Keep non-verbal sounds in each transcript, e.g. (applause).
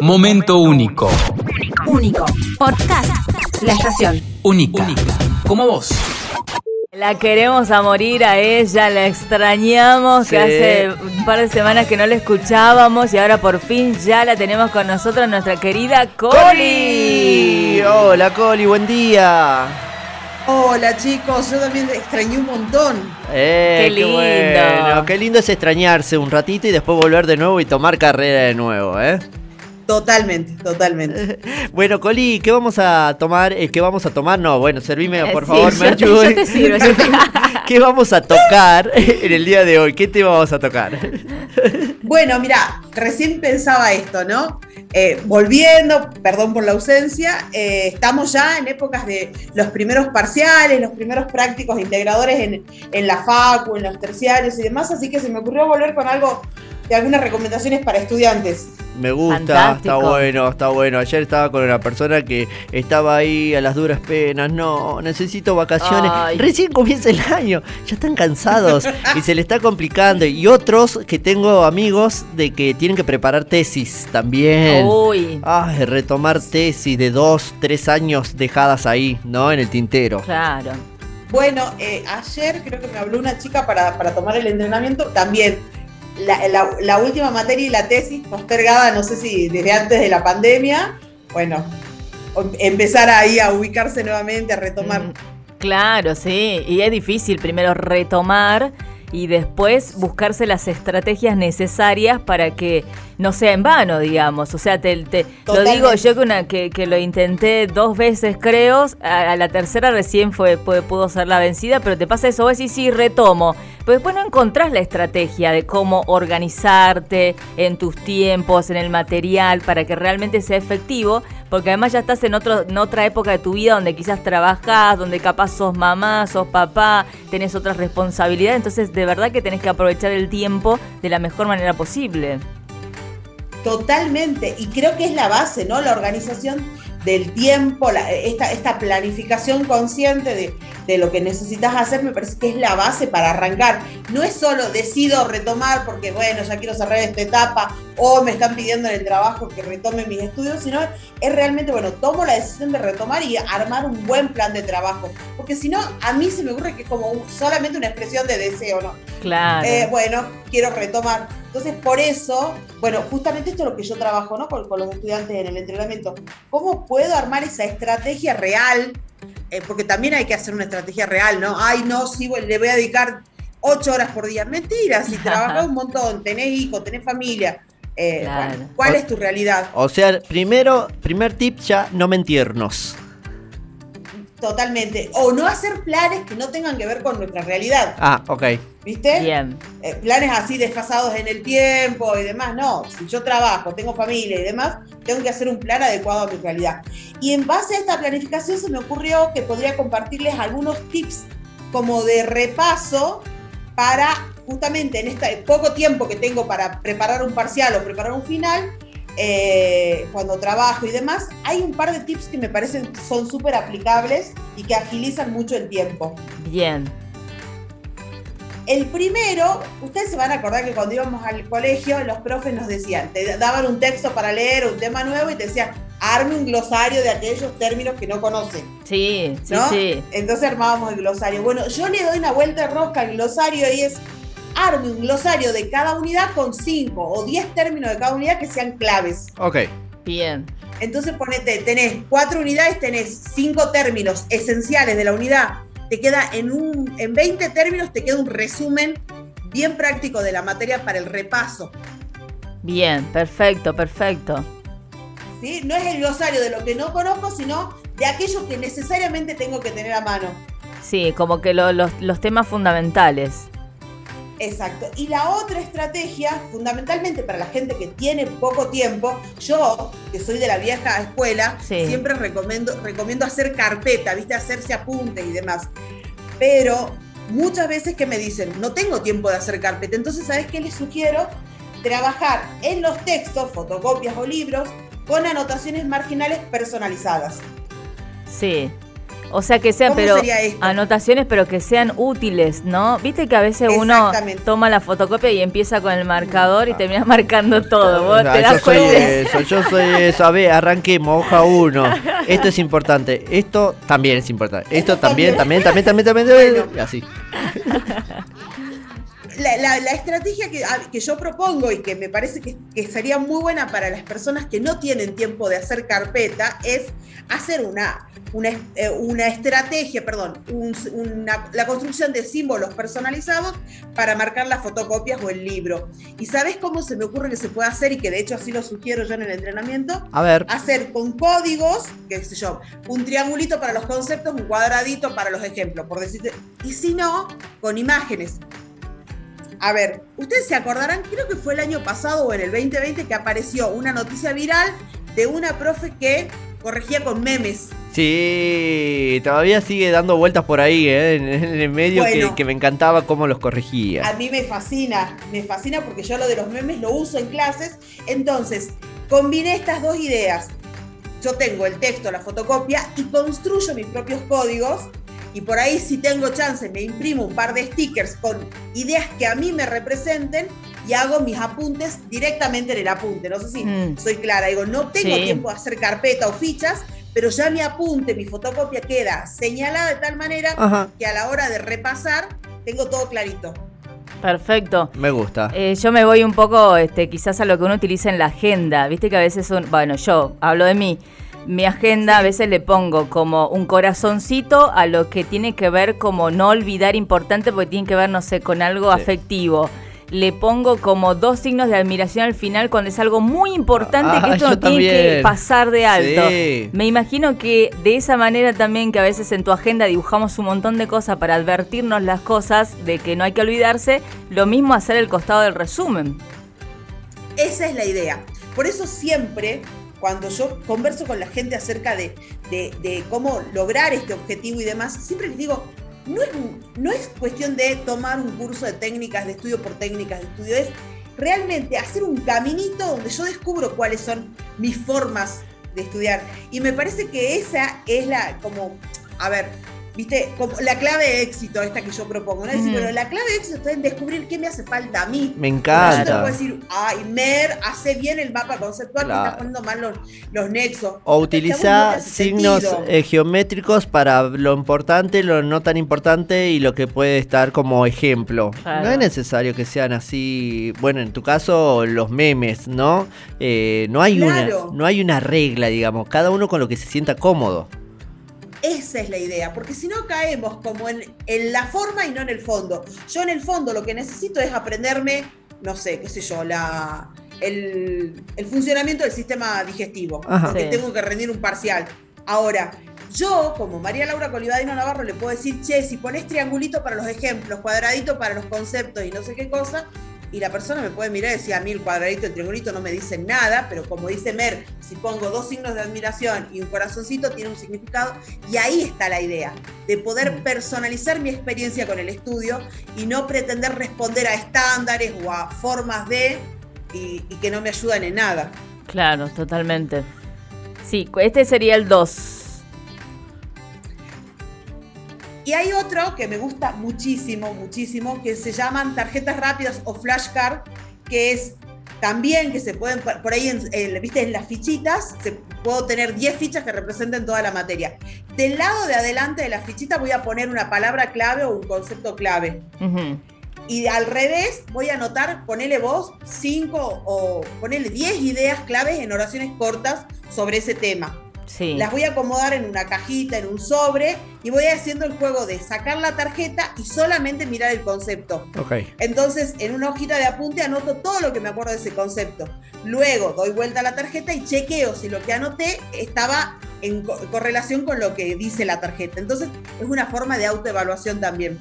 Momento único. Único. Podcast. La estación. Única. Como vos. La queremos a morir a ella, la extrañamos, que hace un par de semanas que no la escuchábamos y ahora por fin ya la tenemos con nosotros, nuestra querida Coli. ¡Coli! Hola, Coli, buen día. Hola chicos, yo también extrañé un montón. Eh, Qué lindo. bueno. Qué lindo es extrañarse un ratito y después volver de nuevo y tomar carrera de nuevo, ¿eh? Totalmente, totalmente. (laughs) Bueno, Coli, ¿qué vamos a tomar? Eh, ¿Qué vamos a tomar? No, bueno, servime, Eh, por sí, favor, yo te- Merchu. yo te sirvo, yo te- (laughs) ¿Qué vamos a tocar en el día de hoy? ¿Qué tema vamos a tocar? (laughs) Bueno, mira, recién pensaba esto, ¿no? Eh, volviendo, perdón por la ausencia, eh, estamos ya en épocas de los primeros parciales, los primeros prácticos integradores en, en la FACU, en los terciarios y demás, así que se me ocurrió volver con algo de algunas recomendaciones para estudiantes. Me gusta, Fantástico. está bueno, está bueno. Ayer estaba con una persona que estaba ahí a las duras penas. No, necesito vacaciones. Ay. Recién comienza el año, ya están cansados y se le está complicando. Y otros que tengo amigos de que tienen que preparar tesis también. Uy, Ay, retomar tesis de dos, tres años dejadas ahí, ¿no? En el tintero. claro. Bueno, eh, ayer creo que me habló una chica para, para tomar el entrenamiento, también la, última materia y la tesis postergada, no sé si desde antes de la pandemia, bueno, o- empezar ahí a ubicarse nuevamente, a retomar. Mm, Claro, sí. Y es difícil primero retomar y después buscarse las estrategias necesarias para que no sea en vano, digamos. O sea, te, te- lo digo yo que, una, que, que lo intenté dos veces, creo. A, a la tercera recién fue, fue- pudo ser la vencida, pero te pasa eso, vos decís, sí, retomo. Pero después no encontrás la estrategia de cómo organizarte en tus tiempos, en el material, para que realmente sea efectivo, porque además ya estás en, otro, en otra época de tu vida donde quizás trabajás, donde capaz sos mamá, sos papá, tenés otras responsabilidades, entonces de verdad que tenés que aprovechar el tiempo de la mejor manera posible. Totalmente, y creo que es la base, ¿no? La organización del tiempo, la- esta, esta planificación consciente de, de lo que necesitas hacer, me parece que es la base para arrancar. No es solo decido retomar porque, bueno, ya quiero cerrar esta etapa o me están pidiendo en el trabajo que retome mis estudios, sino es realmente, bueno, tomo la decisión de retomar y armar un buen plan de trabajo. Porque si no, a mí se me ocurre que es como un- solamente una expresión de deseo, ¿no? Claro. Eh, bueno, quiero retomar. Entonces, por eso, bueno, justamente esto es lo que yo trabajo ¿no? con, con los estudiantes en el entrenamiento. ¿Cómo puedo armar esa estrategia real? Eh, porque también hay que hacer una estrategia real, ¿no? Ay, no, sí, bueno, le voy a dedicar ocho horas por día. Mentira, si (laughs) trabajás un montón, tenés hijos, tenés familia. eh, Claro. bueno, ¿Cuál es tu realidad? O sea, primero, primer tip ya, no mentirnos. Totalmente. O no hacer planes que no tengan que ver con nuestra realidad. Ah, ok. ¿Viste? Bien. eh, planes así desfasados en el tiempo y demás. No, si yo trabajo, tengo familia y demás, tengo que hacer un plan adecuado a mi realidad. Y en base a esta planificación se me ocurrió que podría compartirles algunos tips como de repaso para justamente en este poco tiempo que tengo para preparar un parcial o preparar un final, eh, cuando trabajo y demás, hay un par de tips que me parecen que son súper aplicables y que agilizan mucho el tiempo. Bien. El primero, ustedes se van a acordar que cuando íbamos al colegio, los profes nos decían, te daban un texto para leer, un tema nuevo, y te decían, arme un glosario de aquellos términos que no conocen. Sí, sí, ¿no? sí. Entonces armábamos el glosario. Bueno, yo le doy una vuelta de rosca al glosario y es, arme un glosario de cada unidad con 5 o 10 términos de cada unidad que sean claves. Ok. Bien. Entonces ponete, tenés cuatro unidades, tenés cinco términos esenciales de la unidad. Te queda en un, en 20 términos, te queda un resumen bien práctico de la materia para el repaso. Bien, perfecto, perfecto. ¿sí? No es el glosario de lo que no conozco, sino de aquello que necesariamente tengo que tener a mano. Sí, como que lo- los, los temas fundamentales. Exacto. Y la otra estrategia, fundamentalmente para la gente que tiene poco tiempo, yo, que soy de la vieja escuela, Sí. siempre recomiendo, recomiendo hacer carpeta, ¿viste? Hacerse apuntes y demás. Pero muchas veces que me dicen, no tengo tiempo de hacer carpeta, entonces, ¿sabes qué les sugiero? Trabajar en los textos, fotocopias o libros, con anotaciones marginales personalizadas. Sí. O sea, que sean, ¿Cómo pero anotaciones, pero que sean útiles, ¿no? Viste que a veces uno toma la fotocopia y empieza con el marcador y termina (laughs) marcando todo. Vos Ah, te yo das soy eso, yo soy eso. A ver, arranquemos, hoja uno. Esto es importante. Esto también es importante. Esto también, también, también. también, también, también. (laughs) Bueno. y Así. La, la- la estrategia que, a- que yo propongo y que me parece que, que sería muy buena para las personas que no tienen tiempo de hacer carpeta es hacer una, una, eh, una estrategia, perdón, un- una- la construcción de símbolos personalizados para marcar las fotocopias o el libro. ¿Y sabes cómo se me ocurre que se puede hacer y que de hecho así lo sugiero yo en el entrenamiento? A ver. hacer con códigos, qué sé yo, un triangulito para los conceptos, un cuadradito para los ejemplos, por decirte, y si no, con imágenes. A ver, ustedes se acordarán, creo que fue el año pasado o en el 2020 que apareció una noticia viral de una profe que corregía con memes. Sí, todavía sigue dando vueltas por ahí, ¿eh? en, en el medio que- que, me encantaba cómo los corregía. A mí me fascina, me fascina porque yo lo de los memes lo uso en clases. Entonces, combiné estas dos ideas. Yo tengo el texto, la fotocopia y construyo mis propios códigos. Y por ahí, si tengo chance, me imprimo un par de stickers con ideas que a mí me representen y hago mis apuntes directamente en el apunte. No sé si Mm. soy clara. Digo, no tengo Sí. tiempo de hacer carpeta o fichas, pero ya mi apunte, mi fotocopia queda señalada de tal manera Ajá, que a la hora de repasar tengo todo clarito. Perfecto. me gusta. Eh, yo me voy un poco, este, quizás a lo que uno utiliza en la agenda. Viste que a veces, un, bueno, yo hablo de mí. Mi agenda a veces le pongo como un corazoncito a lo que tiene que ver como no olvidar importante porque tiene que ver, no sé, con algo Sí. afectivo. Le pongo como dos signos de admiración al final cuando es algo muy importante Ah, que esto yo no tiene que pasar de alto. Sí. Me imagino que de esa manera también que a veces en tu agenda dibujamos un montón de cosas para advertirnos las cosas de que no hay que olvidarse, lo mismo hacer el costado del resumen. Esa es la idea. Por eso siempre, cuando yo converso con la gente acerca de, cómo lograr este objetivo y demás, siempre les digo, no es cuestión de tomar un curso de técnicas de estudio por técnicas de estudio, es realmente hacer un caminito donde yo descubro cuáles son mis formas de estudiar. Y me parece que esa es la, como, a ver, viste, como la clave de éxito, esta que yo propongo. ¿no? Es decir, Ujú. bueno, la clave de éxito está en descubrir qué me hace falta a mí Me yo te puedo encanta. decir, ay, Mer, hace bien el mapa conceptual, Claro. que está poniendo mal los, los nexos. O No utiliza hace signos sentido. eh, geométricos para lo importante, lo no tan importante y lo que puede estar como ejemplo. Claro. No es necesario que sean así. Bueno, en tu caso, los memes, ¿no? Eh, no, hay Claro. una, no hay una regla, digamos. Cada uno con lo que se sienta cómodo. Esa es la idea, porque si no caemos como en, en la forma y no en el fondo. Yo en el fondo lo que necesito es aprenderme, no sé, qué sé yo, la, el, el funcionamiento del sistema digestivo, Ajá. porque Sí. tengo que rendir un parcial. Ahora, yo, como María Laura Colivadino Navarro, le puedo decir, che, si pones triangulito para los ejemplos, cuadradito para los conceptos y no sé qué cosa, y la persona me puede mirar y decir, a mí el cuadradito el triangulito no me dicen nada, pero como dice Mer, si pongo dos signos de admiración y un corazoncito, tiene un significado, y ahí está la idea, de poder personalizar mi experiencia con el estudio y no pretender responder a estándares o a formas de, y, y que no me ayudan en nada. Claro, totalmente. Sí, este sería el 2. Y hay otro que me gusta muchísimo, muchísimo, que se llaman tarjetas rápidas o flashcard, que es también que se pueden, por ahí, en, en- viste, en las fichitas, se, puedo tener 10 fichas que representen toda la materia. Del lado de adelante de la fichita voy a poner una palabra clave o un concepto clave. Y al revés, voy a anotar, ponele vos 5 o ponele 10 ideas claves en oraciones cortas sobre ese tema. Sí. Las voy a acomodar en una cajita, en un sobre, y voy haciendo el juego de sacar la tarjeta y solamente mirar el concepto. Ok. Entonces, en una hojita de apunte anoto todo lo que me acuerdo de ese concepto. Luego doy vuelta a la tarjeta y chequeo si lo que anoté estaba en co- correlación con lo que dice la tarjeta. Entonces, es una forma de autoevaluación también.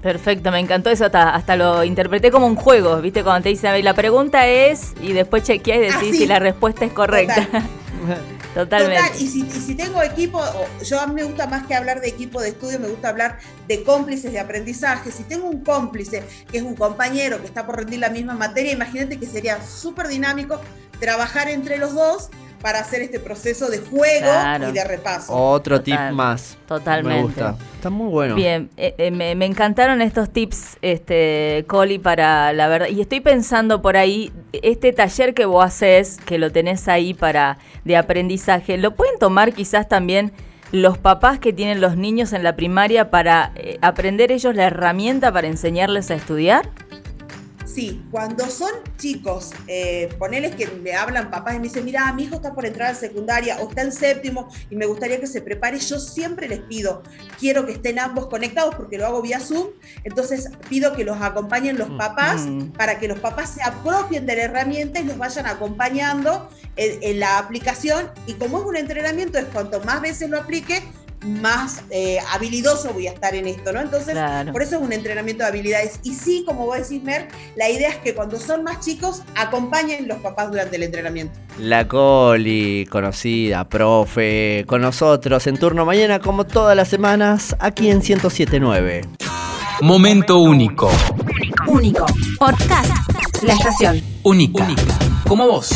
Perfecto, me encantó eso, hasta, hasta lo interpreté como un juego, ¿viste? Cuando te dicen, "A ver, la pregunta es, y después chequeás y decís Ah, sí. si la respuesta es correcta. (laughs) Total. Totalmente. Total, y si, y si tengo equipo, yo a mí me gusta más que hablar de equipo de estudio, me gusta hablar de cómplices de aprendizaje. Si tengo un cómplice que es un compañero que está por rendir la misma materia, imagínate que sería súper dinámico trabajar entre los dos para hacer este proceso de juego Claro. y de repaso. Otro tip más. totalmente. Me gusta. Está muy bueno. Bien, eh, eh, me, me encantaron estos tips, este, Coli, para la verdad. Y estoy pensando por ahí, este taller que vos haces, que lo tenés ahí para de aprendizaje, ¿lo pueden tomar quizás también los papás que tienen los niños en la primaria para eh, aprender ellos la herramienta para enseñarles a estudiar? Sí, cuando son chicos, eh, poneles que me hablan papás y me dicen, mira, mi hijo está por entrar a secundaria o está en séptimo y me gustaría que se prepare, yo siempre les pido, quiero que estén ambos conectados porque lo hago vía Zoom, entonces pido que los acompañen los papás Mm. para que los papás se apropien de la herramienta y los vayan acompañando en, en la aplicación y como es un entrenamiento, es cuanto más veces lo aplique, más eh, habilidoso voy a estar en esto, ¿no? Entonces, Claro. por eso es un entrenamiento de habilidades. Y sí, como vos decís, Mer, la idea es que cuando son más chicos, acompañen los papás durante el entrenamiento. La Coli, conocida, profe, con nosotros en turno mañana como todas las semanas aquí en 1079. Momento único. Único. Podcast. La estación. Única. Como vos.